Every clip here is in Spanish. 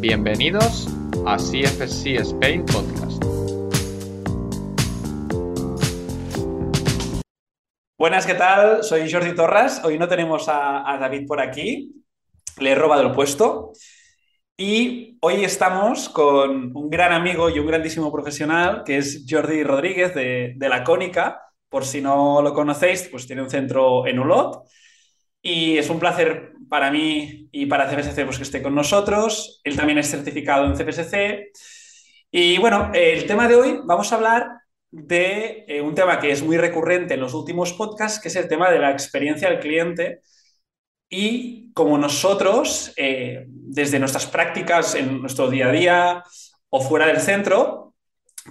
Bienvenidos a CFC Spain Podcast. Buenas, ¿qué tal? Soy Jordi Torras. Hoy no tenemos a, David por aquí. Le he robado el puesto. Y hoy estamos con un gran amigo y un grandísimo profesional que es Jordi Rodríguez de, de La Cónica. Por si no lo conocéis, pues tiene un centro en Ulot. Y es un placer para mí y para CPSC pues, que esté con nosotros. Él también es certificado en CPSC. Y bueno, el tema de hoy vamos a hablar de eh, un tema que es muy recurrente en los últimos podcasts, que es el tema de la experiencia del cliente. Y como nosotros, eh, desde nuestras prácticas en nuestro día a día o fuera del centro,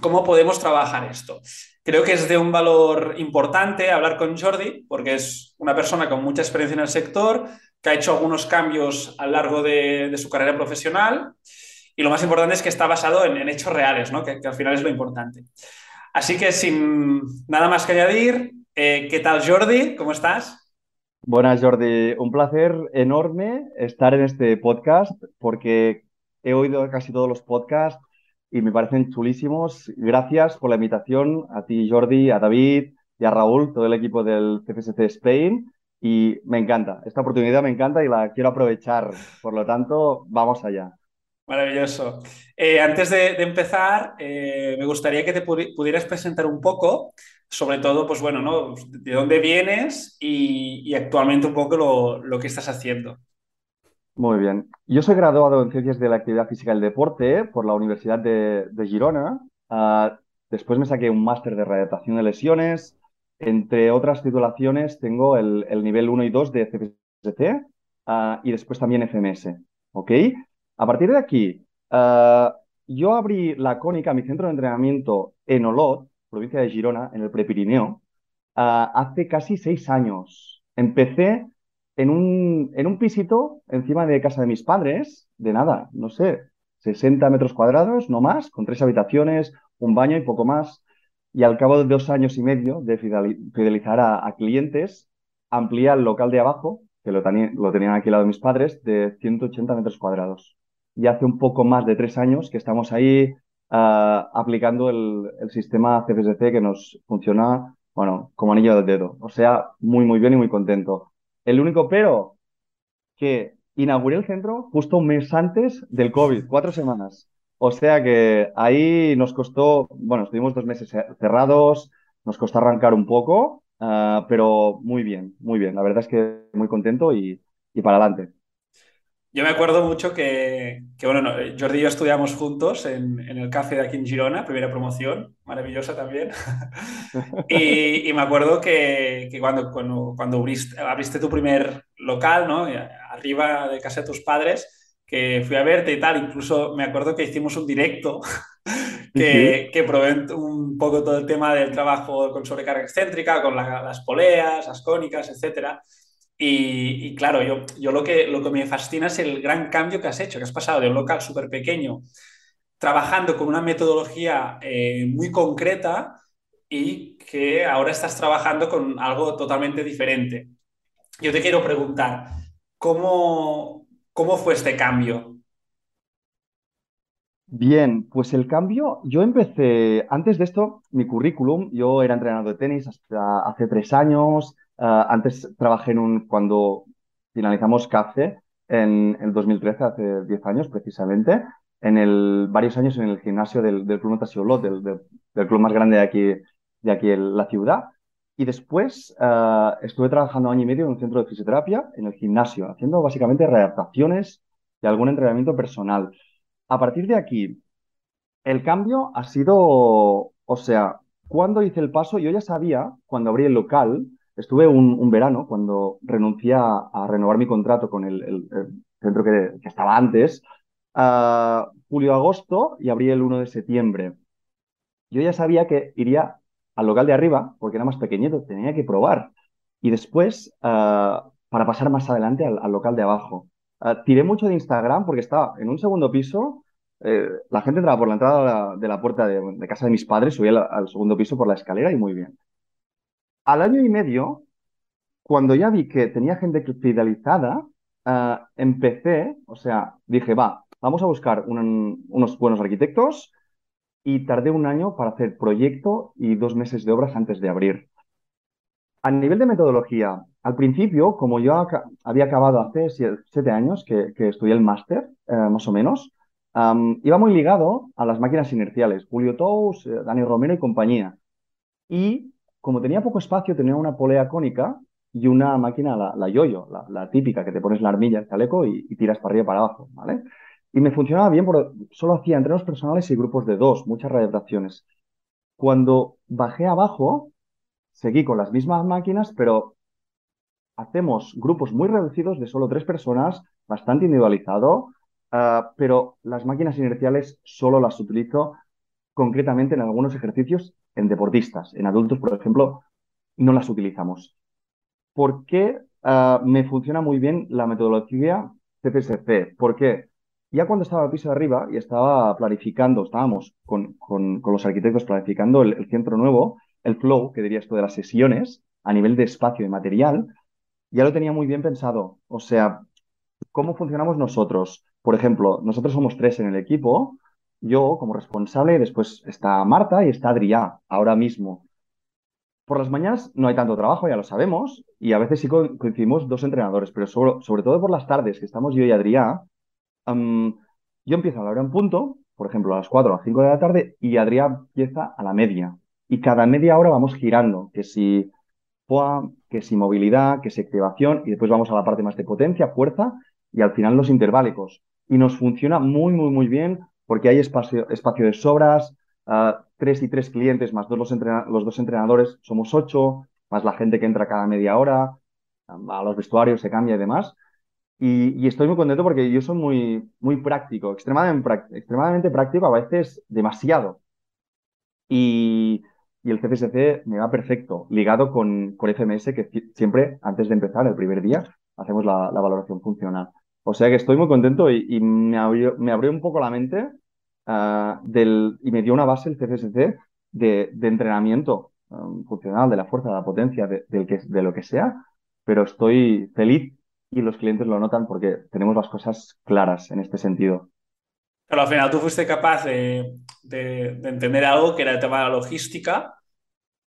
¿cómo podemos trabajar esto? Creo que es de un valor importante hablar con Jordi, porque es una persona con mucha experiencia en el sector, que ha hecho algunos cambios a lo largo de, su carrera profesional. Y lo más importante es que está basado en, hechos reales, ¿no? que, al final es lo importante. Así que sin nada más que añadir, eh, ¿qué tal Jordi? ¿Cómo estás? Buenas Jordi, un placer enorme estar en este podcast porque he oído casi todos los podcasts y me parecen chulísimos. Gracias por la invitación a ti, Jordi, a David y a Raúl, todo el equipo del CFSC Spain. Y me encanta, esta oportunidad me encanta y la quiero aprovechar. Por lo tanto, vamos allá. Maravilloso. Eh, antes de, empezar, eh, me gustaría que te pudieras presentar un poco, sobre todo, pues bueno, ¿no? De dónde vienes y, actualmente un poco lo, lo que estás haciendo. Muy bien. Yo soy graduado en Ciencias de la Actividad Física y el Deporte por la Universidad de, Girona. Ah, después me saqué un máster de readaptación de lesiones. Entre otras titulaciones tengo el, nivel 1 y 2 de CPST ah, y después también FMS. ¿Ok? A partir de aquí, ah, yo abrí la Cónica, mi centro de entrenamiento en Olot, provincia de Girona, en el Prepirineo, hace casi seis años. Empecé en un, en un pisito encima de casa de mis padres, de nada, no sé, 60 metros cuadrados, no más, con tres habitaciones, un baño y poco más. Y al cabo de dos años y medio de fidelizar a, clientes, amplié el local de abajo, que lo, lo tenían aquí al lado de mis padres, de 180 metros cuadrados. Y hace un poco más de tres años que estamos ahí ah, aplicando el, sistema CFSC que nos funciona, bueno, como anillo del dedo. O sea, muy, muy bien y muy contento. El único pero, que inauguré el centro justo un mes antes del COVID, cuatro semanas. O sea que ahí nos costó, bueno, estuvimos dos meses cerrados, nos costó arrancar un poco, ah, pero muy bien, muy bien. La verdad es que muy contento y, y para adelante. Yo me acuerdo mucho que, bueno, Jordi y yo estudiamos juntos en, el café de aquí en Girona, primera promoción, maravillosa también. y, me acuerdo que, cuando, cuando, cuando abriste, tu primer local, ¿no? Arriba de casa de tus padres, que fui a verte y tal, incluso me acuerdo que hicimos un directo que, que probé un poco todo el tema del trabajo con sobrecarga excéntrica, con las poleas, las cónicas, etcétera. Y, claro, yo, yo lo, que, lo que me fascina es el gran cambio que has hecho, que has pasado de un local súper pequeño, trabajando con una metodología eh, muy concreta y que ahora estás trabajando con algo totalmente diferente. Yo te quiero preguntar, ¿cómo, cómo fue este cambio? Bien, pues el cambio, yo empecé, antes de esto, mi currículum, yo era entrenador de tenis hasta hace tres años, Ah, antes trabajé en un, cuando finalizamos CAFE en el 2013, hace 10 años precisamente, en el, varios años en el gimnasio del, Club Natación del, del, club más grande de aquí, de aquí en la ciudad. Y después ah, estuve trabajando año y medio en un centro de fisioterapia, en el gimnasio, haciendo básicamente readaptaciones y algún entrenamiento personal. A partir de aquí, el cambio ha sido, o sea, cuando hice el paso, yo ya sabía, cuando abrí el local, Estuve un, verano cuando renuncié a, renovar mi contrato con el, centro que, estaba antes, a julio-agosto y abrí el 1 de septiembre. Yo ya sabía que iría al local de arriba, porque era más pequeñito, tenía que probar. Y después, ah, para pasar más adelante al, local de abajo. Ah, tiré mucho de Instagram porque estaba en un segundo piso. Eh, la gente entraba por la entrada de la, puerta de, casa de mis padres, subía al segundo piso por la escalera y muy bien. Al año y medio, cuando ya vi que tenía gente fidelizada, uh, empecé, o sea, dije, va, vamos a buscar unos buenos arquitectos y tardé un año para hacer proyecto y dos meses de obras antes de abrir. A nivel de metodología, al principio, como yo había acabado hace siete años que, estudié el máster, eh, más o menos, iba muy ligado a las máquinas inerciales, Julio Tous, eh, Dani Romero y compañía. Y como tenía poco espacio, tenía una polea cónica y una máquina, la, la yoyo, la, típica, que te pones la armilla, el chaleco y, tiras para arriba y para abajo, ¿vale? Y me funcionaba bien porque solo hacía entrenos personales y grupos de dos, muchas readaptaciones. Cuando bajé abajo, seguí con las mismas máquinas, pero hacemos grupos muy reducidos de solo tres personas, bastante individualizado, ah, pero las máquinas inerciales solo las utilizo concretamente en algunos ejercicios en deportistas. En adultos, por ejemplo, no las utilizamos. ¿Por qué ah, me funciona muy bien la metodología CPSC? ¿Por qué? Ya cuando estaba al piso de arriba y estaba planificando, estábamos con, los arquitectos planificando el, centro nuevo, el flow, que diría esto de las sesiones, a nivel de espacio y material, ya lo tenía muy bien pensado. O sea, ¿cómo funcionamos nosotros? Por ejemplo, nosotros somos tres en el equipo, yo como responsable, después está Marta y está Adrià, ahora mismo. Por las mañanas no hay tanto trabajo, ya lo sabemos, y a veces sí coincidimos dos entrenadores, pero sobre, sobre todo por las tardes, que estamos yo y Adrià, yo empiezo a la hora en punto, por ejemplo, a las 4 o a las 5 de la tarde, y Adrián empieza a la media. Y cada media hora vamos girando, que si POA, que si movilidad, que si activación, y después vamos a la parte más de potencia, fuerza, y al final los interválicos. Y nos funciona muy, muy, muy bien, porque hay espacio, espacio de sobras, uh, tres y tres clientes más dos los, los dos entrenadores, somos ocho, más la gente que entra cada media hora, a los vestuarios se cambia y demás. Y, estoy muy contento porque yo soy muy, muy práctico, extremadamente, extremadamente práctico, a veces demasiado. Y, y, el CFSC me va perfecto, ligado con, con FMS, que siempre, antes de empezar, el primer día, hacemos la, valoración funcional. O sea que estoy muy contento y, me, abrió, me, abrió, un poco la mente uh, del, y me dio una base el CFSC de, de entrenamiento um, funcional, de la fuerza, de la potencia, de, de lo que sea, pero estoy feliz y los clientes lo notan porque tenemos las cosas claras en este sentido. Pero al final tú fuiste capaz de, entender algo que era el tema de la logística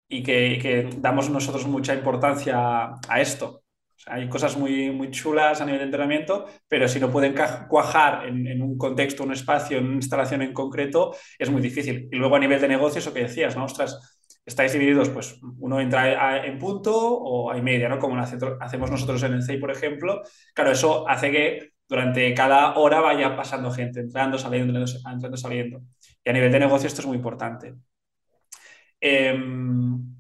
y que, damos nosotros mucha importancia a esto. hay cosas muy, muy chulas a nivel de entrenamiento, pero si no pueden cuajar en, un contexto, un espacio, en una instalación en concreto, es muy difícil. Y luego a nivel de negocio, eso que decías, ¿no? Ostras, estáis divididos, pues uno entra en punto o hay media, ¿no? Como hacemos nosotros en el CEI, por ejemplo. Claro, eso hace que durante cada hora vaya pasando gente, entrando, saliendo, entrando, saliendo. Y a nivel de negocio esto es muy importante. Em,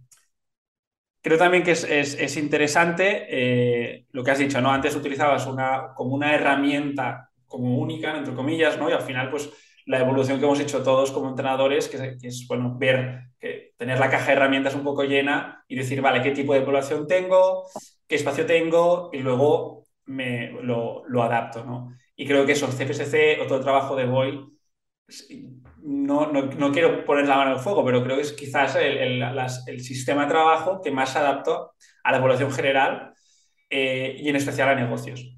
creo también que es, interesante eh, lo que has dicho, ¿no? Antes utilizabas una, como una herramienta como única, entre comillas, ¿no? Y al final, pues la evolución que hemos hecho todos como entrenadores, que, es bueno, ver, que tener la caja de herramientas un poco llena y decir, vale, qué tipo de población tengo, qué espacio tengo y luego me, lo, adapto. ¿no? Y creo que eso, CFSC o todo el trabajo de Boy, no, no, quiero poner la mano el fuego, pero creo que es quizás el, el, sistema de trabajo que más se adapta a la población general eh, y en especial a negocios.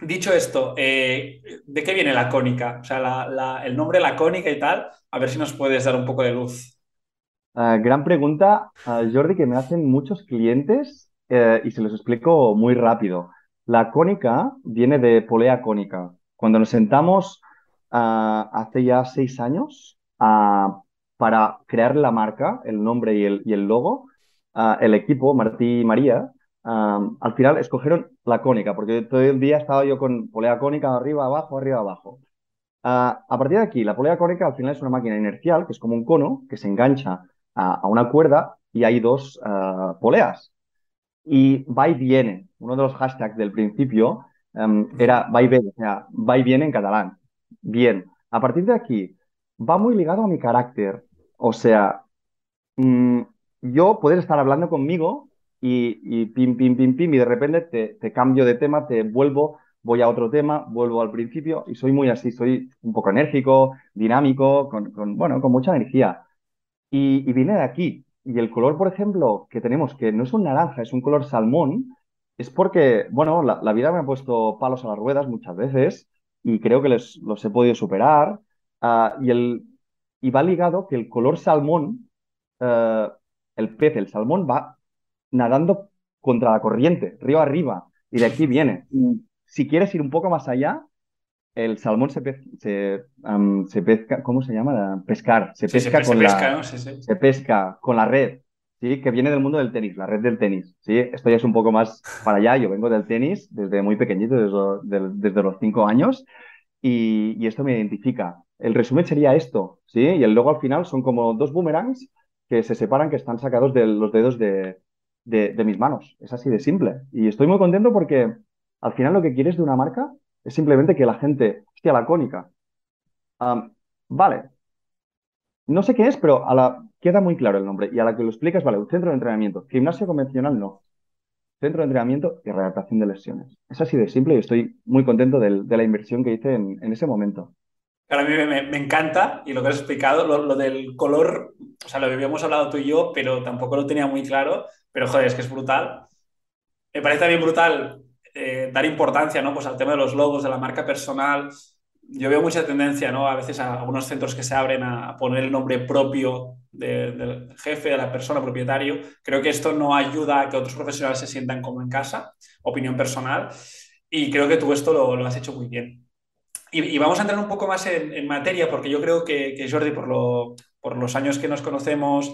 Dicho esto, eh, ¿de qué viene la cónica? O sea, el nombre la cónica y tal, a ver si nos puedes dar un poco de luz. Ah, gran pregunta, uh, Jordi, que me hacen muchos clientes eh, y se los explico muy rápido. La cónica viene de polea cónica. Cuando nos sentamos ah, hace ya seis años para crear la marca, el nombre y el, logo, el equipo, Martí y María, al final escogieron la cónica, porque todo el día estaba yo con polea cónica arriba, abajo, arriba, abajo. Ah, a partir de aquí, la polea cónica al final es una máquina inercial, que es como un cono que se engancha a, una cuerda y hay dos ah, poleas. Y va y viene. Uno de los hashtags del principio era va y viene, o sea, va y viene en catalán. Bien. A partir de aquí, va muy ligado a mi carácter. O sea, mm, yo poder estar hablando conmigo y, pim, pim, pim, pim, y de repente te, cambio de tema, te vuelvo, voy a otro tema, vuelvo al principio y soy muy así, soy un poco enérgico, dinámico, con, bueno, con mucha energía. Y, viene de aquí. Y el color, por ejemplo, que tenemos, que no es un naranja, es un color salmón, es porque, bueno, la, vida me ha puesto palos a las ruedas muchas veces y creo que les, los he podido superar. Ah, y, el, y va ligado que el color salmón, eh, el pez, el salmón, va nadando contra la corriente, río arriba, y de aquí viene. si quieres ir un poco más allá, el salmón se, se, se pesca, ¿cómo se llama? Pescar. Se pesca con la, se pesca con la red, ¿sí? Que viene del mundo del tenis, la red del tenis, ¿sí? Esto ya es un poco más para allá. Yo vengo del tenis desde muy pequeñito, desde, desde los cinco años, y, y, esto me identifica. El resumen sería esto, ¿sí? Y el logo al final son como dos boomerangs que se separan, que están sacados de los dedos de, de, mis manos. Es así de simple. Y estoy muy contento porque al final lo que quieres de una marca es simplemente que la gente, hostia, la cónica. vale. No sé qué es, pero a la, queda muy claro el nombre. Y a la que lo explicas, vale, un centro de entrenamiento. Gimnasio convencional, no. Centro de entrenamiento y redactación de lesiones. Es así de simple y estoy muy contento de, la inversión que hice en, ese momento. a mí me, encanta y lo que has explicado, lo, lo, del color, o sea, lo habíamos hablado tú y yo, pero tampoco lo tenía muy claro. Pero joder, es que es brutal. Me parece también brutal dar importancia ¿no? pues al tema de los logos, de la marca personal. Yo veo mucha tendencia, ¿no? A veces a algunos centros que se abren a poner el nombre propio del jefe, de la persona, propietario. Creo que esto no ayuda a que otros profesionales se sientan como en casa, opinión personal. Y creo que tú esto lo, has hecho muy bien. Y, vamos a entrar un poco más en, materia, porque yo creo que, que Jordi, por, lo, por los años que nos conocemos,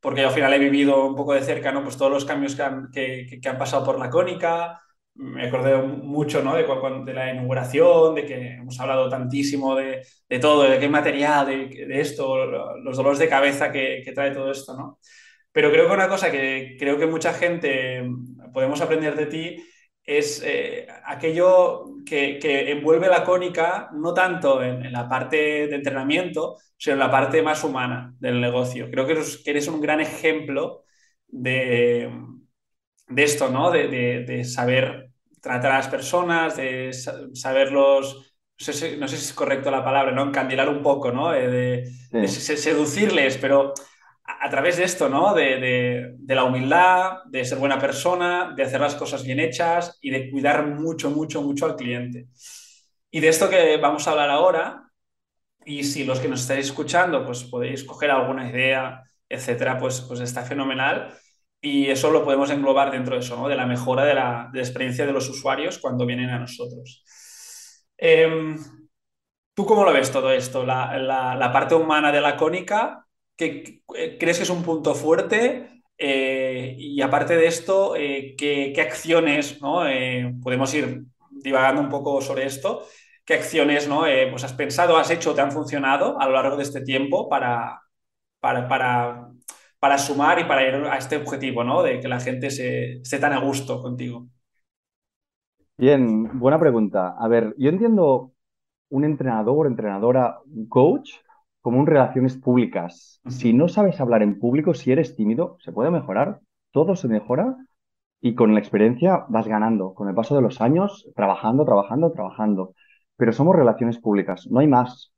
porque yo al final he vivido un poco de cerca, ¿no? Pues todos los cambios que han, que, han pasado por la cónica. Me acordé mucho, ¿no? De, de, la inauguración, de que hemos hablado tantísimo de, de todo, de qué material, de, de, esto, los dolores de cabeza que, que trae todo esto, ¿no? Pero creo que una cosa que creo que mucha gente podemos aprender de ti es eh, aquello que, envuelve la cónica no tanto en, la parte de entrenamiento, sino en la parte más humana del negocio. Creo que eres, un gran ejemplo de, de esto, ¿no? De, saber tratar a las personas, de saberlos, no sé, no sé, si es correcto la palabra, ¿no? Encandilar un poco, ¿no? de, seducirles, pero a través de esto, ¿no? De, la humildad, de ser buena persona, de hacer las cosas bien hechas y de cuidar mucho, mucho, mucho al cliente. Y de esto que vamos a hablar ahora, y si los que nos estáis escuchando, pues podéis coger alguna idea, etcétera, pues, pues está fenomenal. Y eso lo podemos englobar dentro de eso. De la mejora de la, experiencia de los usuarios cuando vienen a nosotros. Em, ¿Tú cómo lo ves todo esto? La, la parte humana de la cónica ¿qué, eh, crees que es un punto fuerte? Eh, y aparte de esto, eh, ¿qué, acciones, ¿no? podemos ir divagando un poco sobre esto, ¿qué acciones ¿no? pues has pensado, has hecho, te han funcionado a lo largo de este tiempo para, para, para sumar y para ir a este objetivo, ¿no? de que la gente se, esté tan a gusto contigo? Bien, buena pregunta. A ver, yo entiendo un entrenador, entrenadora, un coach como un relaciones públicas. Si no sabes hablar en público, si eres tímido, se puede mejorar, todo se mejora y con la experiencia vas ganando, con el paso de los años, trabajando, trabajando, trabajando. Pero somos relaciones públicas, no hay más.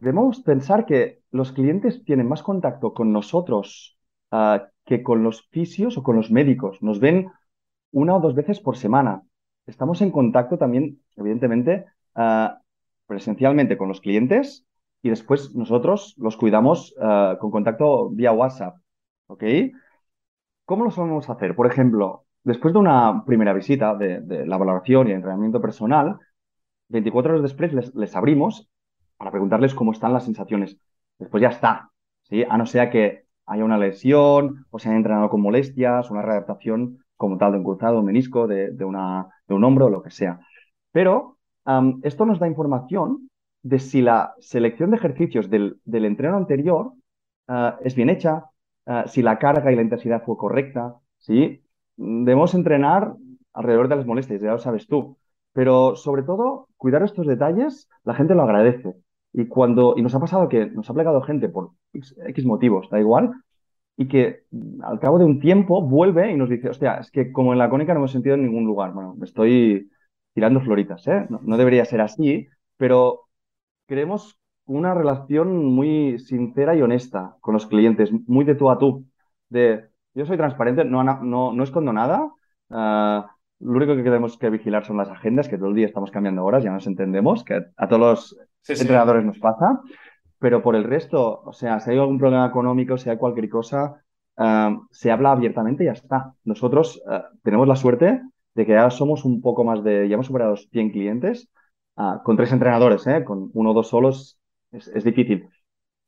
Debemos pensar que los clientes tienen más contacto con nosotros ah, que con los fisios o con los médicos. Nos ven una o dos veces por semana. Estamos en contacto también, evidentemente, ah, presencialmente con los clientes y después nosotros los cuidamos eh, con contacto vía WhatsApp. ¿Ok? ¿Cómo lo solemos hacer? Por ejemplo, después de una primera visita de, la valoración y entrenamiento personal, 24 horas después les, abrimos para preguntarles cómo están las sensaciones. Después ya está, ¿sí? A no ser que haya una lesión o se haya entrenado con molestias, una readaptación como tal de un cruzado, un menisco, de, una, de un hombro, lo que sea. Pero esto nos da información de si la selección de ejercicios del, del entreno anterior ah, es bien hecha, ah, si la carga y la intensidad fue correcta, ¿sí? Debemos entrenar alrededor de las molestias, ya lo sabes tú. Pero sobre todo, cuidar estos detalles, la gente lo agradece. Y cuando, y nos ha pasado que nos ha plegado gente por X, motivos, da igual, y que al cabo de un tiempo vuelve y nos dice, hostia, es que como en la cónica no hemos sentido en ningún lugar. Bueno, me estoy tirando floritas, ¿eh? no debería ser así, pero queremos una relación muy sincera y honesta con los clientes, muy de tú a tú. De yo soy transparente, no, no, no escondo nada. Ah, lo único que tenemos que vigilar son las agendas, que todo el día estamos cambiando horas, ya nos entendemos, que a todos los Sí, sí. entrenadores nos pasa, pero por el resto, o sea, si hay algún problema económico, si hay cualquier cosa, ah, se habla abiertamente y ya está. Nosotros ah, tenemos la suerte de que ya somos un poco más de, ya hemos superado los 100 clientes, ah, con tres entrenadores, ¿eh? Con uno o dos solos es, es difícil.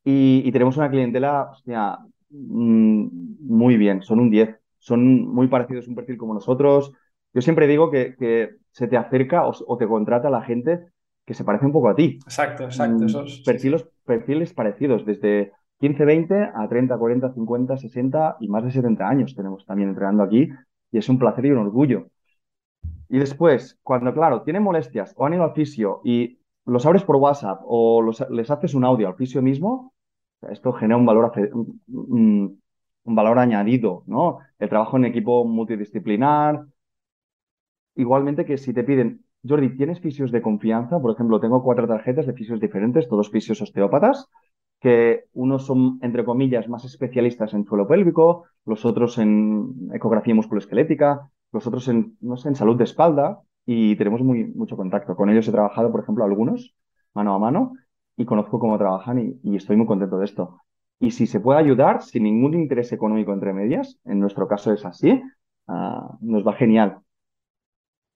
Y, y tenemos una clientela, hostia, mm, muy bien, son un 10, son muy parecidos, un perfil como nosotros. Yo siempre digo que, que se te acerca o, o te contrata la gente que se parece un poco a ti. Exacto, exacto. Mm, Eso es- perfiles, perfiles parecidos, desde 15, 20 a 30, 40, 50, 60 y más de 70 años tenemos también entrenando aquí y es un placer y un orgullo. Y después, cuando, claro, tienen molestias o han ido al fisio y los abres por WhatsApp o los- les haces un audio al fisio mismo, esto genera un valor, un valor añadido, ¿no? El trabajo en equipo multidisciplinar, Igualmente que si te piden, Jordi, ¿tienes fisios de confianza? Por ejemplo, tengo cuatro tarjetas de fisios diferentes, todos fisios osteópatas, que unos son, entre comillas, más especialistas en suelo pélvico, los otros en ecografía musculoesquelética, los otros en, no sé, en salud de espalda, y tenemos muy, mucho contacto. Con ellos he trabajado, por ejemplo, algunos, mano a mano, y conozco cómo trabajan y, estoy muy contento de esto. Y si se puede ayudar sin ningún interés económico entre medias, en nuestro caso es así, ah, nos va genial.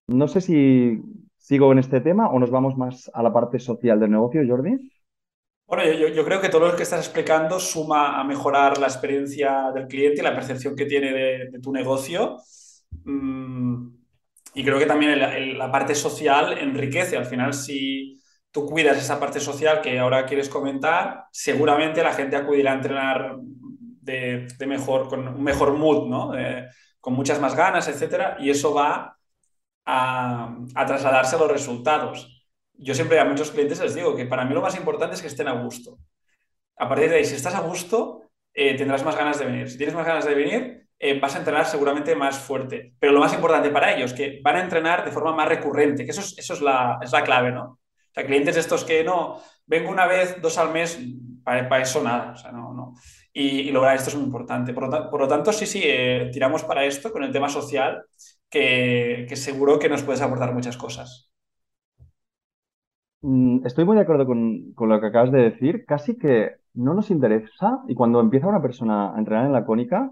No sé si sigo en este tema o nos vamos más a la parte social del negocio, Jordi. Bueno, yo, creo que todo lo que estás explicando suma a mejorar la experiencia del cliente y la percepción que tiene de, tu negocio. Mm, y creo que también la parte social enriquece. Al final, si tú cuidas esa parte social que ahora quieres comentar, seguramente la gente acudirá a entrenar de mejor, con un mejor mood, ¿no? Eh, con muchas más ganas, etcétera. Y eso va a, trasladarse a los resultados. Yo siempre a muchos clientes les digo que para mí lo más importante es que estén a gusto. A partir de ahí, si estás a gusto, eh, tendrás más ganas de venir. Si tienes más ganas de venir, eh, vas a entrenar seguramente más fuerte. Pero lo más importante para ellos, que van a entrenar de forma más recurrente, que eso es, eso es la, es la clave, ¿no? O sea, clientes estos que no, vengo una vez, dos al mes, para, para eso nada, o sea, no, no. Y, y lograr esto es muy importante. Por lo, ta- por lo tanto, sí, sí, eh, tiramos para esto con el tema social, que, seguro que nos puedes aportar muchas cosas. Mm, Estoy muy de acuerdo con, con lo que acabas de decir. Casi que no nos interesa y cuando empieza una persona a entrenar en la cónica,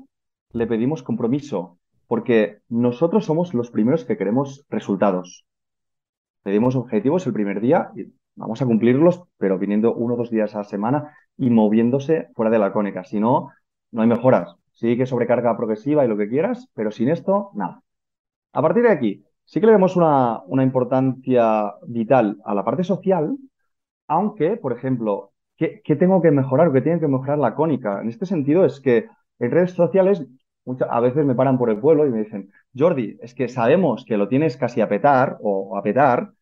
le pedimos compromiso, porque nosotros somos los primeros que queremos resultados. Pedimos objetivos el primer día y vamos a cumplirlos, pero viniendo uno o dos días a la semana y moviéndose fuera de la cónica. Si no, no hay mejoras. Sí que sobrecarga progresiva y lo que quieras, pero sin esto, nada. A partir de aquí, sí que le damos una, una importancia vital a la parte social, aunque, por ejemplo, ¿qué, qué tengo que mejorar o qué tiene que mejorar la cónica? En este sentido es que en redes sociales muchas, a veces me paran por el pueblo y me dicen, Jordi, es que sabemos que lo tienes casi a petar o a petar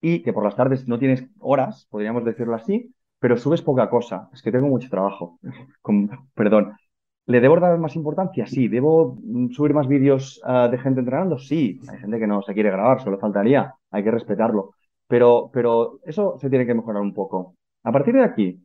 y que por las tardes no tienes horas, podríamos decirlo así, pero subes poca cosa. Es que tengo mucho trabajo. Perdón. ¿Le debo dar más importancia? Sí. ¿Debo mm, subir más vídeos ah, de gente entrenando? Sí. Hay gente que no se quiere grabar, solo faltaría. Hay que respetarlo. Pero, pero eso se tiene que mejorar un poco. A partir de aquí,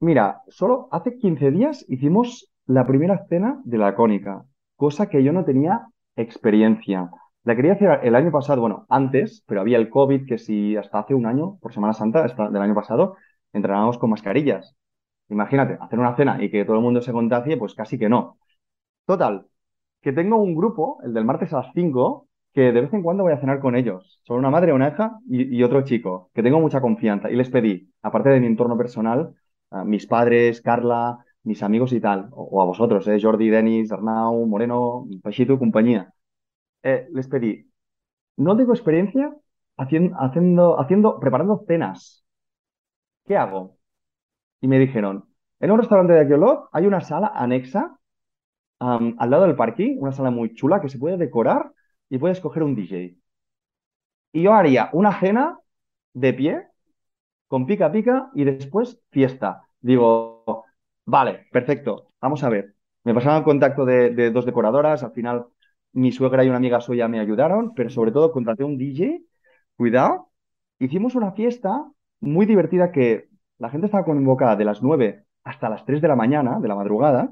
mira, solo hace 15 días hicimos la primera cena de la cónica, cosa que yo no tenía experiencia. La quería hacer el año pasado, bueno, antes, pero había el COVID, que si hasta hace un año, por Semana Santa del año pasado, entrenábamos con mascarillas. Imagínate, hacer una cena y que todo el mundo se contagie, pues casi que no. Total, que tengo un grupo, el del martes a las 5, que de vez en cuando voy a cenar con ellos. Son una madre, una hija y, otro chico, que tengo mucha confianza. Y les pedí, aparte de mi entorno personal, a mis padres, Carla, mis amigos y tal, o, a vosotros, eh, Jordi, Denis, Arnau, Moreno, Pachito, compañía, eh, les pedí, no tengo experiencia haciendo, preparando cenas. ¿Qué hago? Y me dijeron, en un restaurante de aquí hay una sala anexa al lado del parking, una sala muy chula que se puede decorar y puedes coger un DJ. Y yo haría una cena de pie, con pica pica y después fiesta. Digo, vale, perfecto, vamos a ver. Me pasaron el contacto de, de dos decoradoras, al final mi suegra y una amiga suya me ayudaron, pero sobre todo contraté un DJ, cuidado, hicimos una fiesta muy divertida que la gente estaba convocada de las 9 hasta las 3 de la mañana, de la madrugada,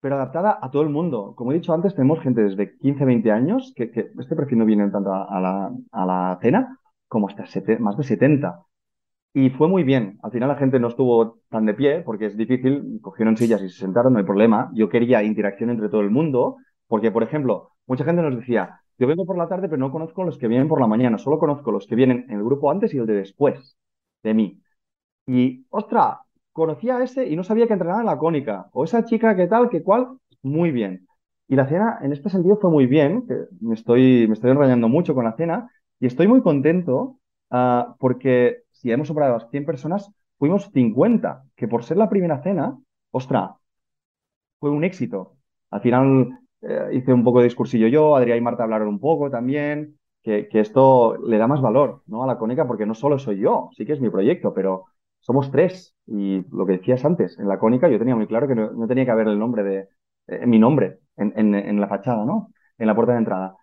pero adaptada a todo el mundo. Como he dicho antes, tenemos gente desde 15, 20 años, que, este perfil no viene tanto a, la, cena, como hasta más de 70. Y fue muy bien. Al final la gente no estuvo tan de pie, porque es difícil, cogieron sillas y se sentaron, no hay problema. Yo quería interacción entre todo el mundo, porque, por ejemplo, mucha gente nos decía, yo vengo por la tarde, pero no conozco los que vienen por la mañana, solo conozco los que vienen en el grupo antes y el de después de mí. Y, ostra, conocía a ese y no sabía que entrenaba en la cónica. O esa chica que tal, que cual, muy bien. Y la cena en este sentido fue muy bien, me estoy, me estoy enrollando mucho con la cena y estoy muy contento uh, porque si hemos superado las 100 personas, fuimos 50, que por ser la primera cena, ostra, fue un éxito. Al final eh, hice un poco de discursillo yo, Adrián y Marta hablaron un poco también, que, que, esto le da más valor ¿no? a la cónica porque no solo soy yo, sí que es mi proyecto, pero somos tres. Y lo que decías antes, en la cónica yo tenía muy claro que no, tenía que haber el nombre de, eh, mi nombre en, la fachada, ¿no? En la puerta de entrada.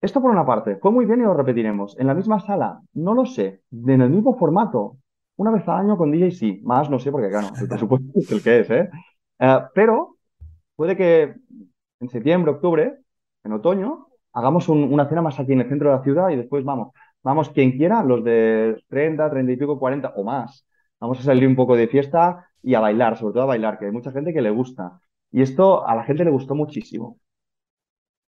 Esto por una parte, fue muy bien y lo repetiremos. En la misma sala, no lo sé, en el mismo formato, una vez al año con DJ sí, más no sé porque claro, el presupuesto es el que es, ¿eh? ¿eh? pero puede que en septiembre, octubre, en otoño, hagamos una cena más aquí en el centro de la ciudad y después vamos Vamos, quien quiera, los de 30, 30 y pico, 40 o más. Vamos a salir un poco de fiesta y a bailar, sobre todo a bailar, que hay mucha gente que le gusta. Y esto a la gente le gustó muchísimo.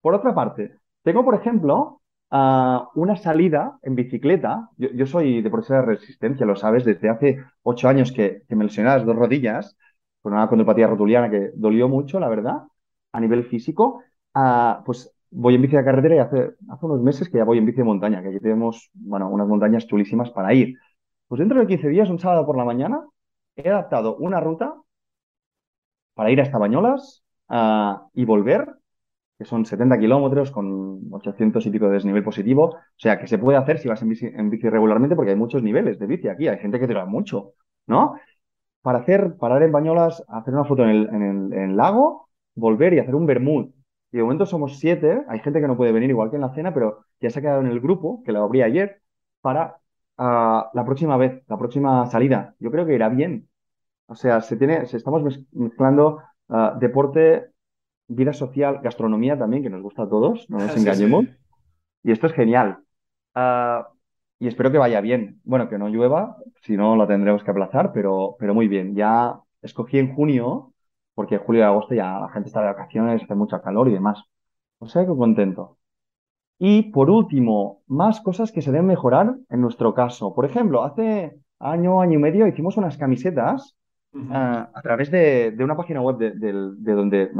Por otra parte, tengo, por ejemplo, ah, una salida en bicicleta. Yo, soy de profesor de resistencia, lo sabes, desde hace ocho años que, me lesioné las dos rodillas con una condropatía rotuliana que dolió mucho, la verdad, a nivel físico. Uh, pues voy en bici de carretera y hace, hace unos meses que ya voy en bici de montaña, que aquí tenemos, bueno, unas montañas chulísimas para ir. Pues dentro de 15 días, un sábado por la mañana, he adaptado una ruta para ir hasta Bañolas ah, y volver, que son 70 kilómetros con 800 y pico de desnivel positivo. O sea, que se puede hacer si vas en bici, en bici regularmente, porque hay muchos niveles de bici aquí, hay gente que tira mucho, ¿no? Para hacer, parar en Bañolas, hacer una foto en el, en el lago, volver y hacer un bermud y de momento somos siete, hay gente que no puede venir igual que en la cena, pero ya se ha quedado en el grupo, que lo abrí ayer, para ah, la próxima vez, la próxima salida. Yo creo que irá bien. O sea, se tiene, se estamos mezclando ah, deporte, vida social, gastronomía también, que nos gusta a todos, no nos engañemos. Y esto es genial. Ah, y espero que vaya bien. Bueno, que no llueva, si no lo tendremos que aplazar, pero, pero muy bien. Ya escogí en junio porque julio y agosto ya la gente está de vacaciones, hace mucha calor y demás. O sea que contento. Y por último, más cosas que se deben mejorar en nuestro caso. Por ejemplo, hace año, año y medio hicimos unas camisetas ah, a través de, una página web de, donde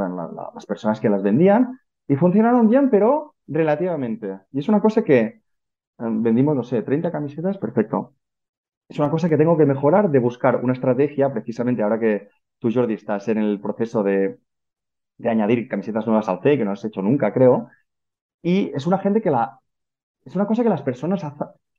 las personas que las vendían y funcionaron bien, pero relativamente. Y es una cosa que ah, vendimos, no sé, 30 camisetas, perfecto. Es una cosa que tengo que mejorar de buscar una estrategia, precisamente ahora que Tú, Jordi, estás en el proceso de, añadir camisetas nuevas al C, que no has hecho nunca, creo. Y es una gente que la. Es una cosa que las personas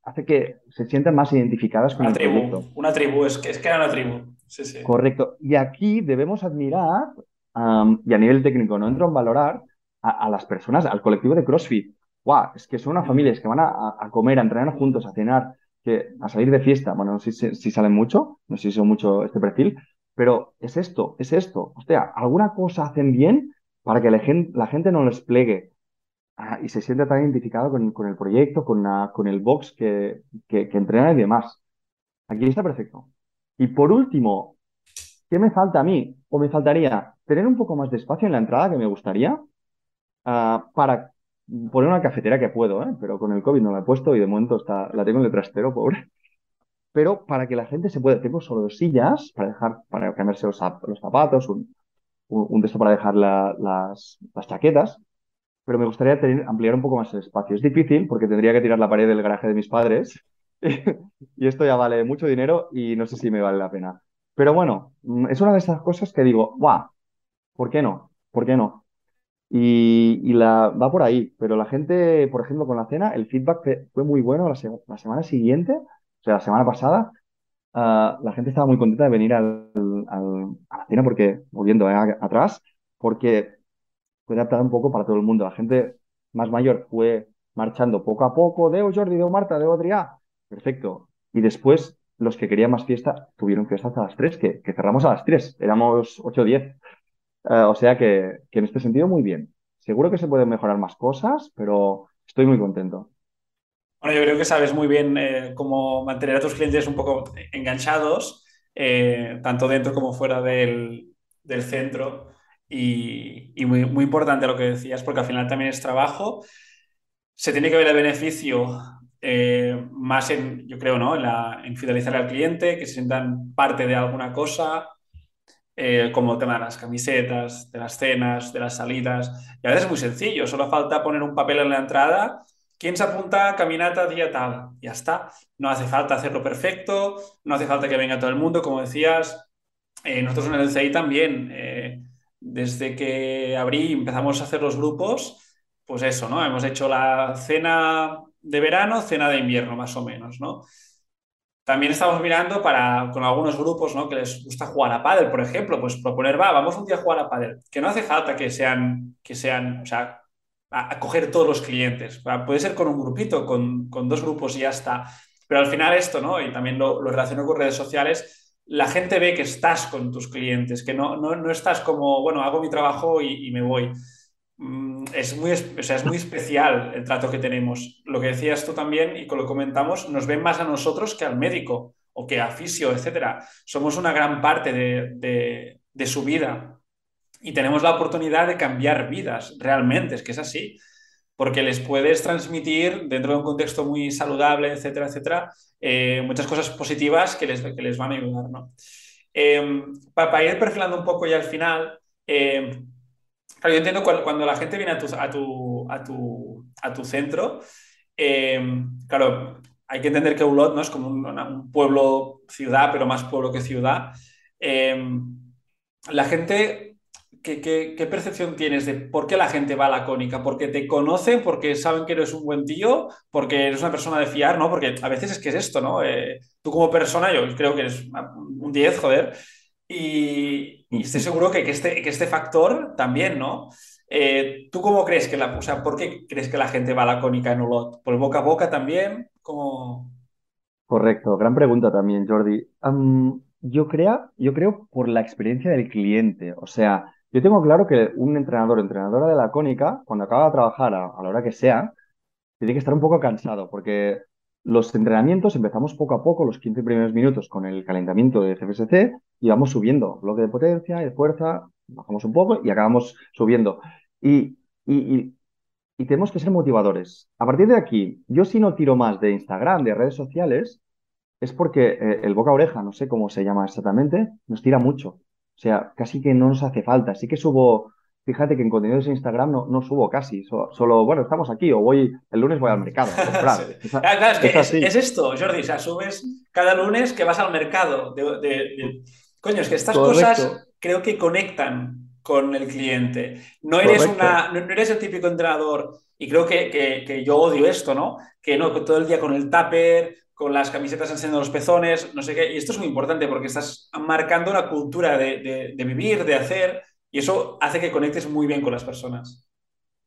hace, que se sientan más identificadas con una el tribu, Una tribu, es que, es que era una tribu. Sí, sí. Correcto. Y aquí debemos admirar, y a nivel técnico no entro en valorar, a, las personas, al colectivo de CrossFit. ¡Guau! Es que son una familia, es que van a, comer, a entrenar juntos, a cenar, que, a salir de fiesta. Bueno, no sé si, si salen mucho, no sé si son mucho este perfil, pero es esto, es esto. O sea, alguna cosa hacen bien para que la gente, no les plegue ah, y se sienta tan identificado con, el proyecto, con, el box que, que, entrena y demás. Aquí está perfecto. Y por último, ¿qué me falta a mí? O me faltaría tener un poco más de espacio en la entrada que me gustaría ah, para poner una cafetera que puedo, ¿eh? pero con el COVID no la he puesto y de momento está, la tengo en el trastero, pobre pero para que la gente se pueda, tengo solo sillas para dejar, para cambiarse los, zapatos, un, un, de para dejar las, chaquetas, pero me gustaría tener, ampliar un poco más el espacio. Es difícil porque tendría que tirar la pared del garaje de mis padres y esto ya vale mucho dinero y no sé si me vale la pena. Pero bueno, mm, es una de esas cosas que digo, ¡guau! ¿Por qué no? ¿Por qué no? Y, la, va por ahí, pero la gente, por ejemplo, con la cena, el feedback fue muy bueno la semana siguiente sea, la semana pasada ah, la gente estaba muy contenta de venir al, a la cena porque, volviendo eh, atrás, porque fue adaptada un poco para todo el mundo. La gente más mayor fue marchando poco a poco, Deo Jordi, Deo Marta, Deo Adrià, perfecto. Y después los que querían más fiesta tuvieron fiesta hasta las 3, que, cerramos a las 3, éramos 8 o 10. o sea que, que en este sentido muy bien. Seguro que se pueden mejorar más cosas, pero estoy muy contento. Bueno, yo creo que sabes muy bien eh, cómo mantener a tus clientes un poco enganchados, eh, tanto dentro como fuera del, centro. Y, muy, muy, importante lo que decías, porque al final también es trabajo. Se tiene que ver el beneficio eh, más en, yo creo, ¿no? En, la, en fidelizar al cliente, que se sientan parte de alguna cosa, como el tema de las camisetas, de las cenas, de las salidas. Y a veces es muy sencillo, solo falta poner un papel en la entrada ¿Quién se apunta a caminata día tal? Ya está. No hace falta hacerlo perfecto, no hace falta que venga todo el mundo, como decías. Eh, nosotros en el CI también, eh, desde que abrí empezamos a hacer los grupos, pues eso, ¿no? Hemos hecho la cena de verano, cena de invierno, más o menos, ¿no? También estamos mirando para, con algunos grupos, ¿no? Que les gusta jugar a pádel, por ejemplo, pues proponer, va, vamos un día a jugar a pádel. Que no hace falta que sean, que sean, o sea, a, coger todos los clientes. Puede ser con un grupito, con, dos grupos y ya está. Pero al final esto, ¿no? Y también lo, lo relaciono con redes sociales, la gente ve que estás con tus clientes, que no, no, estás como, bueno, hago mi trabajo y, me voy. Mm, es muy, o sea, es muy especial el trato que tenemos. Lo que decías tú también y con lo comentamos, nos ven más a nosotros que al médico o que a fisio, etcétera. Somos una gran parte de, de, de su vida y tenemos la oportunidad de cambiar vidas, realmente, es que es así, porque les puedes transmitir dentro de un contexto muy saludable, etcétera, etcétera, eh, muchas cosas positivas que les, que les van a ayudar, ¿no? Em, para, ir perfilando un poco ya al final, em, yo entiendo cuando, la gente viene a tu, a tu, a tu, a tu centro, em, claro, hay que entender que Ulot ¿no? es como un, un pueblo, ciudad, pero más pueblo que ciudad. la gente ¿Qué, percepción tienes de por qué la gente va a la cónica? ¿Porque te conocen? ¿Porque saben que eres un buen tío? ¿Porque eres una persona de fiar? ¿no? Porque a veces es que es esto, ¿no? Eh, tú como persona, yo creo que eres un 10, joder. Y, estoy seguro que, este, que este factor también, ¿no? Eh, ¿Tú cómo crees que la... O sea, ¿por qué crees que la gente va a la cónica en Olot? ¿Por boca a boca también? ¿Cómo...? Correcto, gran pregunta también, Jordi. yo, creo, yo creo por la experiencia del cliente. O sea, yo tengo claro que un entrenador entrenadora de la cónica, cuando acaba de trabajar a, la hora que sea, tiene que estar un poco cansado, porque los entrenamientos empezamos poco a poco, los 15 primeros minutos con el calentamiento de CFSC y vamos subiendo bloque de potencia de fuerza, bajamos un poco y acabamos subiendo. Y, tenemos que ser motivadores. A partir de aquí, yo si no tiro más de Instagram, de redes sociales, es porque eh, el boca oreja, no sé cómo se llama exactamente, nos tira mucho. O sea, casi que no nos hace falta. Sí que subo, fíjate que en contenidos de Instagram no, no subo casi, solo, bueno, estamos aquí o voy, el lunes voy al mercado a comprar. es, esto, Jordi, o sea, subes cada lunes que vas al mercado. De, Coño, es que estas cosas creo que conectan con el cliente. No eres, una, no, eres el típico entrenador, y creo que, que, yo odio esto, ¿no? Que no, todo el día con el tupper, con las camisetas enseñando los pezones, no sé qué. Y esto es muy importante porque estás marcando una cultura de, vivir, de hacer, y eso hace que conectes muy bien con las personas.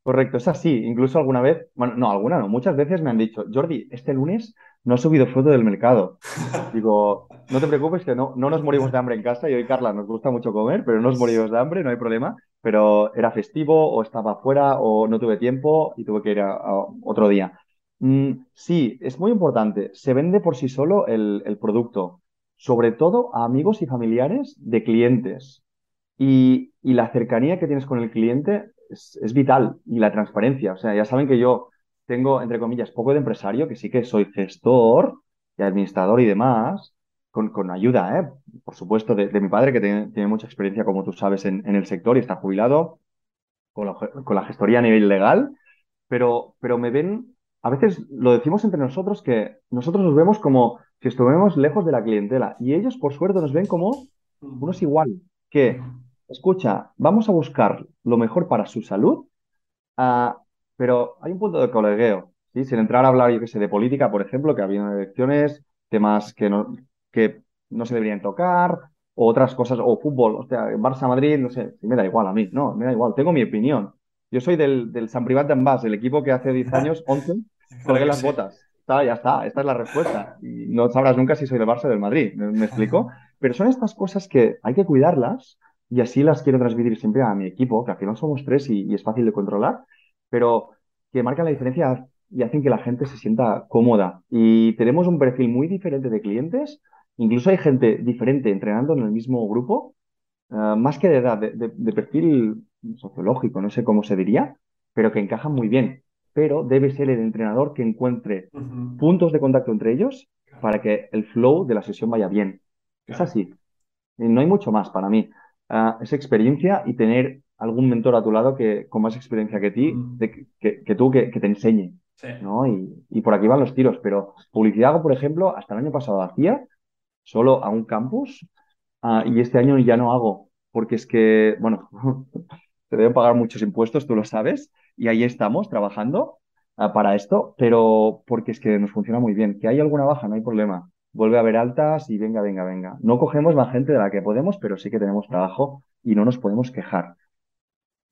Correcto, es así. Incluso alguna vez, bueno, no, alguna no, muchas veces me han dicho, Jordi, este lunes no he subido foto del mercado. Digo, no te preocupes que no, no nos morimos de hambre en casa. Y Carla nos gusta mucho comer, pero no nos morimos de hambre, no hay problema. Pero era festivo o estaba fuera o no tuve tiempo y tuve que ir a otro día. Mm, sí, es muy importante. Se vende por sí solo el, producto, sobre todo a amigos y familiares de clientes. Y, la cercanía que tienes con el cliente es, vital y la transparencia. O sea, ya saben que yo tengo, entre comillas, poco de empresario, que sí que soy gestor y administrador y demás, con, ayuda, ¿eh? por supuesto, de, mi padre, que tiene, mucha experiencia, como tú sabes, en, el sector y está jubilado con la, con gestoría a nivel legal, pero, pero me ven a veces lo decimos entre nosotros que nosotros nos vemos como si estuviéramos lejos de la clientela y ellos por suerte nos ven como unos igual, que, escucha, vamos a buscar lo mejor para su salud, ah, pero hay un punto de colegueo, ¿sí? sin entrar a hablar, yo que sé, de política, por ejemplo, que había elecciones, temas que no, que no se deberían tocar, o otras cosas, o fútbol, o sea, Barça-Madrid, no sé, me da igual a mí, no, me da igual, tengo mi opinión. Yo soy del, del San Privat de Ambas, el equipo que hace 10 años, 11, colgué las botas. Está, ya está, esta es la respuesta. Y no sabrás nunca si soy del Barça o del Madrid, ¿me, explico? Pero son estas cosas que hay que cuidarlas y así las quiero transmitir siempre a mi equipo, que al final somos tres y, y es fácil de controlar, pero que marcan la diferencia y hacen que la gente se sienta cómoda. Y tenemos un perfil muy diferente de clientes, incluso hay gente diferente entrenando en el mismo grupo, eh, más que de edad, de, de- de perfil sociológico, no sé cómo se diría, pero que encajan muy bien. Pero debe ser el entrenador que encuentre puntos de contacto entre ellos para que el flow de la sesión vaya bien. Es así. Y No hay mucho más para mí. Ah, es experiencia y tener algún mentor a tu lado que con más experiencia que ti, de que, que- tú, que, que te enseñe, Sí. ¿no? Y, y por aquí van los tiros. Pero publicidad, hago, por ejemplo, hasta el año pasado hacía solo a un campus, ah, y este año ya no hago, porque es que, bueno, te deben pagar muchos impuestos, tú lo sabes, y ahí estamos trabajando ah, para esto, pero porque es que nos funciona muy bien. Que hay alguna baja, no hay problema. Vuelve a haber altas y venga, venga, venga. No cogemos más gente de la que podemos, pero sí que tenemos trabajo y no nos podemos quejar.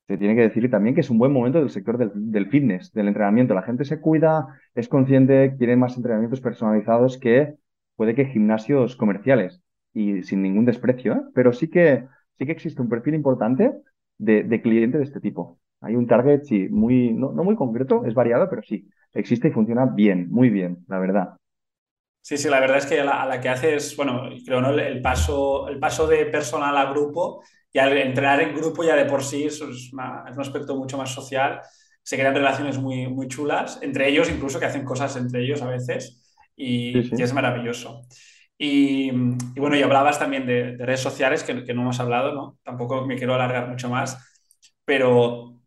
Se tiene que decir también que es un buen momento del sector del, del fitness, del entrenamiento. La gente se cuida, es consciente, quiere más entrenamientos personalizados que puede que gimnasios comerciales y sin ningún desprecio, ¿eh? Pero sí que, sí que existe un perfil importante de, de cliente de este tipo. Hay un target, sí, muy, no, no muy concreto, es variado, pero sí, existe y funciona bien, muy bien, la verdad. Sí, sí, la verdad es que a la, a la que haces, bueno, creo, ¿no? El, el paso, el paso de personal a grupo y al entrenar en grupo ya de por sí eso es, una- es un aspecto mucho más social. Se crean relaciones muy, muy chulas, entre ellos incluso que hacen cosas entre ellos a veces Sí, y, sí. y es maravilloso. Y, y bueno, y hablabas también de, de redes sociales que, que no hemos hablado, ¿no? Tampoco me quiero alargar mucho más, pero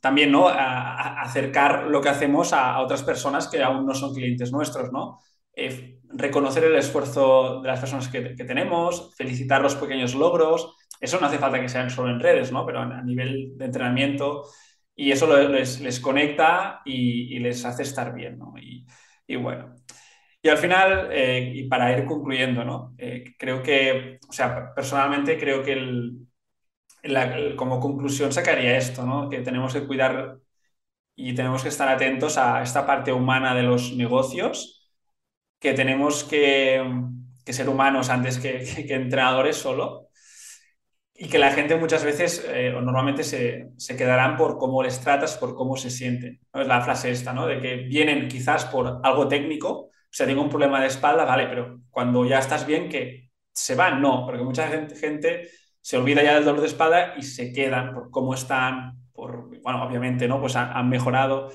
también, ¿no? A- a- acercar lo que hacemos a, a otras personas que aún no son clientes nuestros, ¿no? Eh, reconocer el esfuerzo de las personas que, que tenemos, felicitar los pequeños logros. Eso no hace falta que sean solo en redes, ¿no? Pero a, nivel de entrenamiento. Y eso les, les conecta y, y les hace estar bien, ¿no? Y, y bueno. Y al final, eh, y para ir concluyendo, ¿no? Eh, creo que, o sea, personalmente creo que el, como conclusión sacaría esto, ¿no? Que tenemos que cuidar y tenemos que estar atentos a esta parte humana de los negocios, que tenemos que, ser humanos antes que, que- entrenadores solo, y que la gente muchas veces eh, o normalmente se, se quedarán por cómo les tratas, por cómo se sienten. Es la frase esta, ¿no? De que vienen quizás por algo técnico, sea, tengo un problema de espalda, vale, pero cuando ya estás bien, que se van, no, porque mucha gente, se olvida ya del dolor de espalda y se quedan por cómo están, por, bueno, obviamente, ¿no? Pues han, mejorado,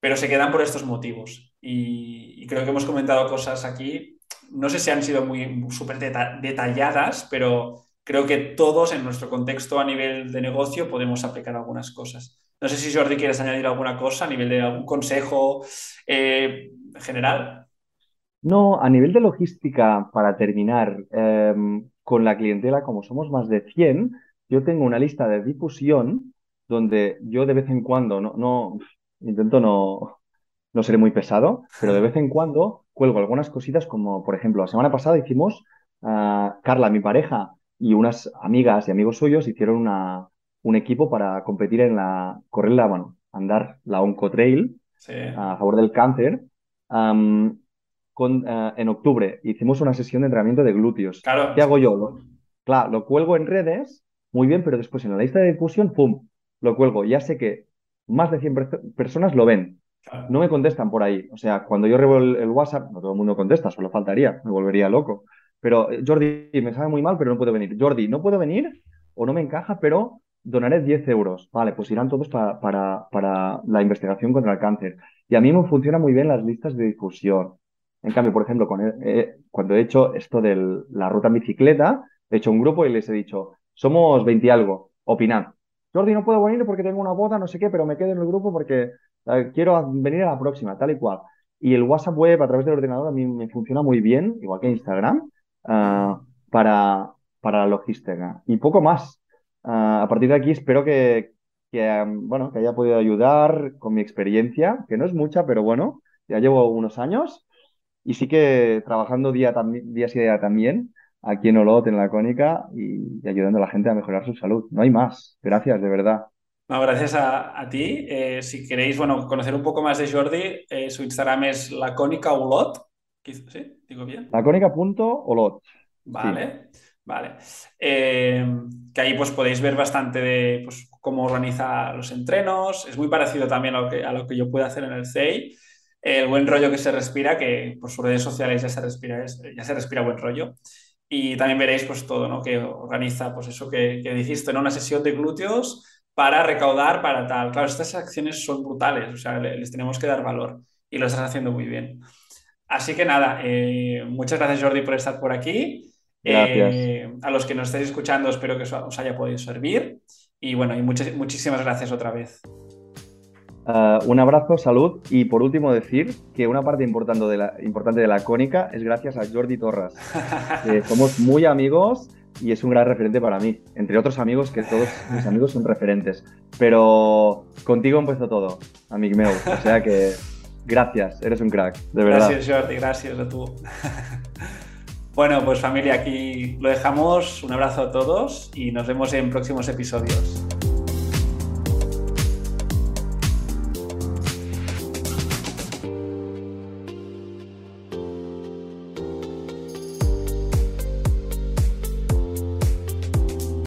pero se quedan por estos motivos. Y, creo que hemos comentado cosas aquí, no sé si han sido muy súper deta- detalladas, pero creo que todos en nuestro contexto a nivel de negocio podemos aplicar algunas cosas. No sé si Jordi quieres añadir alguna cosa a nivel de algún consejo eh, general. No, a nivel de logística, para terminar, em, con la clientela, como somos más de 100, yo tengo una lista de difusión donde yo de vez en cuando, no, no, intento no, no seré muy pesado, pero de vez en cuando cuelgo algunas cositas como, por ejemplo, la semana pasada hicimos, ah, Carla, mi pareja, y unas amigas y amigos suyos hicieron una, un equipo para competir en la, correr la, bueno, andar la Oncotrail Sí. a favor del cáncer. Con, eh, en octubre hicimos una sesión de entrenamiento de glúteos. Claro. ¿Qué hago yo? Lo, claro, lo cuelgo en redes, muy bien, pero después en la lista de difusión, ¡pum! Lo cuelgo. Ya sé que más de 100 per- personas lo ven. Claro. No me contestan por ahí. O sea, cuando yo rebo el, el WhatsApp, no todo el mundo contesta, solo faltaría, me volvería loco. Pero eh, Jordi, me sabe muy mal, pero no puedo venir. Jordi, no puedo venir o no me encaja, pero donaré 10 euros. Vale, pues irán todos pa- para, para la investigación contra el cáncer. Y a mí me funcionan muy bien las listas de difusión. En cambio, por ejemplo, con el- eh, cuando he hecho esto de la ruta en bicicleta, he hecho un grupo y les he dicho, somos 20 y algo, opinad. Jordi, no puedo venir porque tengo una boda, no sé qué, pero me quedo en el grupo porque eh, quiero venir a la próxima, tal y cual. Y el WhatsApp web a través del ordenador a mí me funciona muy bien, igual que Instagram, ah, para, para la logística. Y poco más. A partir de aquí espero que, bueno, que haya podido ayudar con mi experiencia, que no es mucha, pero bueno, ya llevo unos años. Y sí que trabajando día, día sí día también aquí en Olot, en la Cónica, y, y ayudando a la gente a mejorar su salud. No hay más. Gracias, de verdad. No, gracias a, a ti. Eh, si queréis, bueno, conocer un poco más de Jordi, eh, su Instagram es lacónica ulot. Quiz- ¿Sí? ¿Digo bien? Lacónica.olot. Vale. Vale. Eh, que ahí pues podéis ver bastante de pues, cómo organiza los entrenos. Es muy parecido también a lo que, a lo que yo puedo hacer en el CEI. El buen rollo que se respira, que por sus redes sociales ya se respira, ya se respira buen rollo. Y también veréis pues todo, ¿no? Que organiza pues eso que, que dijiste, en Una sesión de glúteos para recaudar, para tal. Claro, estas acciones son brutales, o sea, les tenemos que dar valor y lo estás haciendo muy bien. Así que nada, eh, muchas gracias Jordi por estar por aquí. Eh, a los que nos estáis escuchando, espero que os haya podido servir. Y bueno, y muchas, muchísimas gracias otra vez. Uh, un abrazo, salud y por último decir que una parte importante de la, importante de la cónica es gracias a Jordi Torras. somos muy amigos y es un gran referente para mí, entre otros amigos que todos mis amigos son referentes. Pero contigo empezó todo, amigo mío. O sea que gracias, eres un crack, de verdad. Gracias Jordi, gracias a tú. Bueno, pues familia, aquí lo dejamos. Un abrazo a todos y nos vemos en próximos episodios.